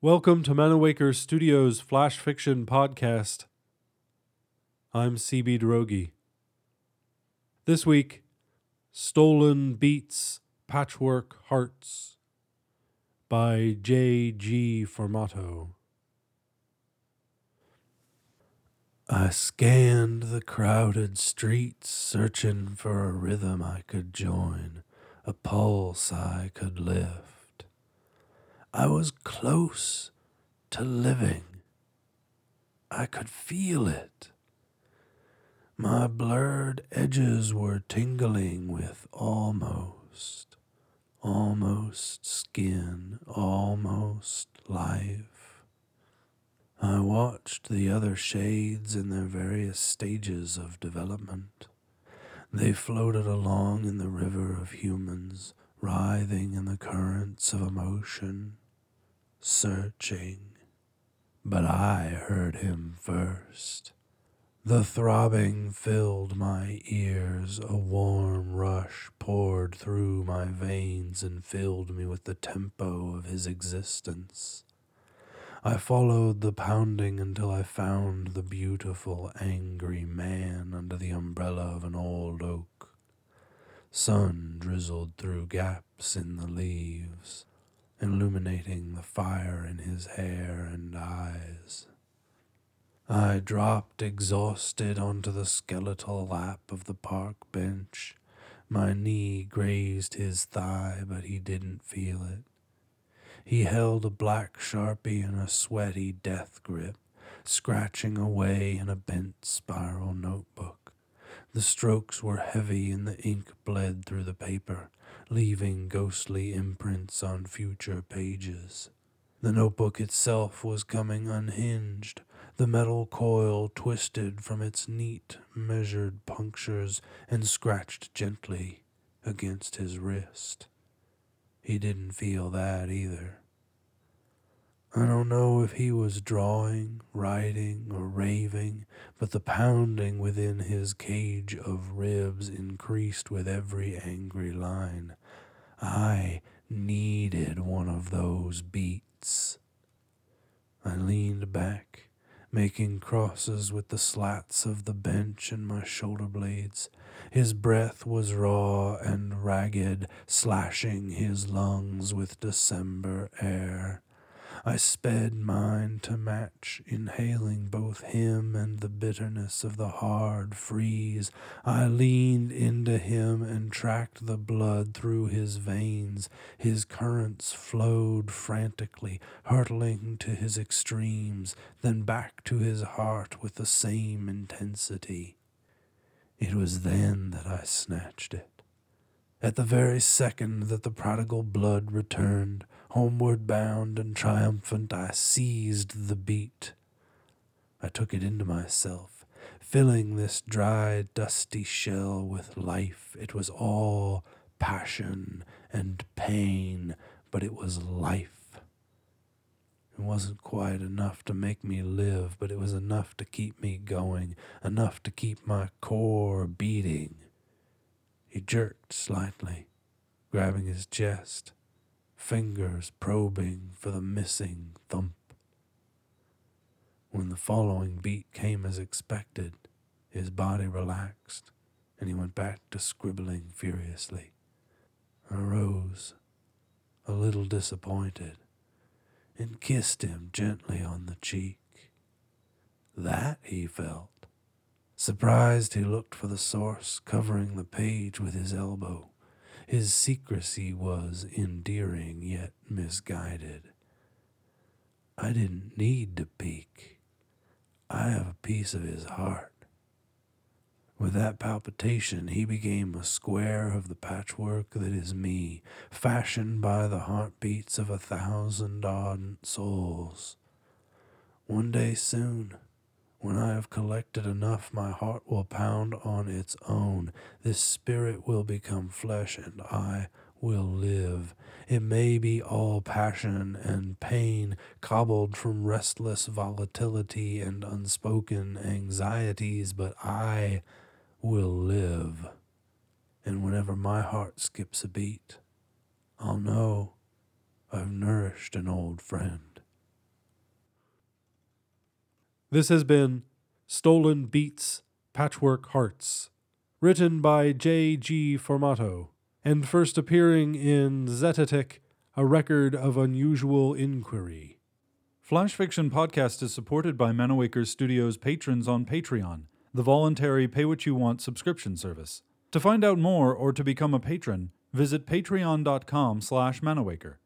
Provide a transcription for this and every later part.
Welcome to Manawaker Studios Flash Fiction Podcast. I'm CB Droege. This week, Stolen Beats Patchwork Hearts by J.G. Formato. I scanned the crowded streets, searching for a rhythm I could join, a pulse I could lift. I was close to living. I could feel it. My blurred edges were tingling with almost, almost skin, almost life. I watched the other shades in their various stages of development. They floated along in the river of humans, writhing in the currents of emotion searching, but I heard him first. The throbbing filled my ears, a warm rush poured through my veins and filled me with the tempo of his existence. I followed the pounding until I found the beautiful, angry man under the umbrella of an old oak. Sun drizzled through gaps in the leaves illuminating the fire in his hair and eyes. I dropped exhausted onto the skeletal lap of the park bench. My knee grazed his thigh, but he didn't feel it. He held a black sharpie in a sweaty death grip, scratching away in a bent spiral notebook. The strokes were heavy and the ink bled through the paper leaving ghostly imprints on future pages. The notebook itself was coming unhinged, the metal coil twisted from its neat, measured punctures and scratched gently against his wrist. He didn't feel that either. I don't know if he was drawing, writing, or raving, but the pounding within his cage of ribs increased with every angry line. I needed one of those beats. I leaned back, making crosses with the slats of the bench and my shoulder blades. His breath was raw and ragged, slashing his lungs with December air. I sped mine to match, inhaling both him and the bitterness of the hard freeze. I leaned into him and tracked the blood through his veins. His currents flowed frantically, hurtling to his extremes, then back to his heart with the same intensity. It was then that I snatched it. At the very second that the prodigal blood returned, Homeward bound and triumphant, I seized the beat. I took it into myself, filling this dry, dusty shell with life. It was all passion and pain, but it was life. It wasn't quite enough to make me live, but it was enough to keep me going, enough to keep my core beating. He jerked slightly, grabbing his chest fingers probing for the missing thump. When the following beat came as expected, his body relaxed and he went back to scribbling furiously. I rose, a little disappointed, and kissed him gently on the cheek. That, he felt. Surprised, he looked for the source, covering the page with his elbow. His secrecy was endearing yet misguided. I didn't need to peek. I have a piece of his heart. With that palpitation, he became a square of the patchwork that is me, fashioned by the heartbeats of a thousand ardent souls. One day soon, when I have collected enough, my heart will pound on its own. This spirit will become flesh, and I will live. It may be all passion and pain, cobbled from restless volatility and unspoken anxieties, but I will live. And whenever my heart skips a beat, I'll know I've nourished an old friend. This has been Stolen Beats Patchwork Hearts, written by J. G. Formato, and first appearing in Zetetic, A Record of Unusual Inquiry. Flash Fiction Podcast is supported by Manawaker Studios patrons on Patreon, the voluntary pay what you want subscription service. To find out more or to become a patron, visit patreon.com slash manawaker.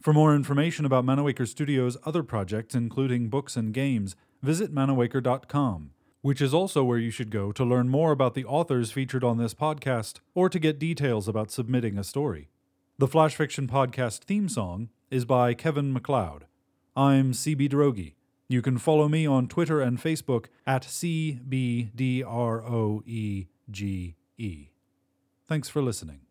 For more information about Manawaker Studios' other projects, including books and games, visit manawaker.com, which is also where you should go to learn more about the authors featured on this podcast or to get details about submitting a story. The Flash Fiction Podcast theme song is by Kevin MacLeod. I'm CB Droege. You can follow me on Twitter and Facebook at CBDROEGE. Thanks for listening.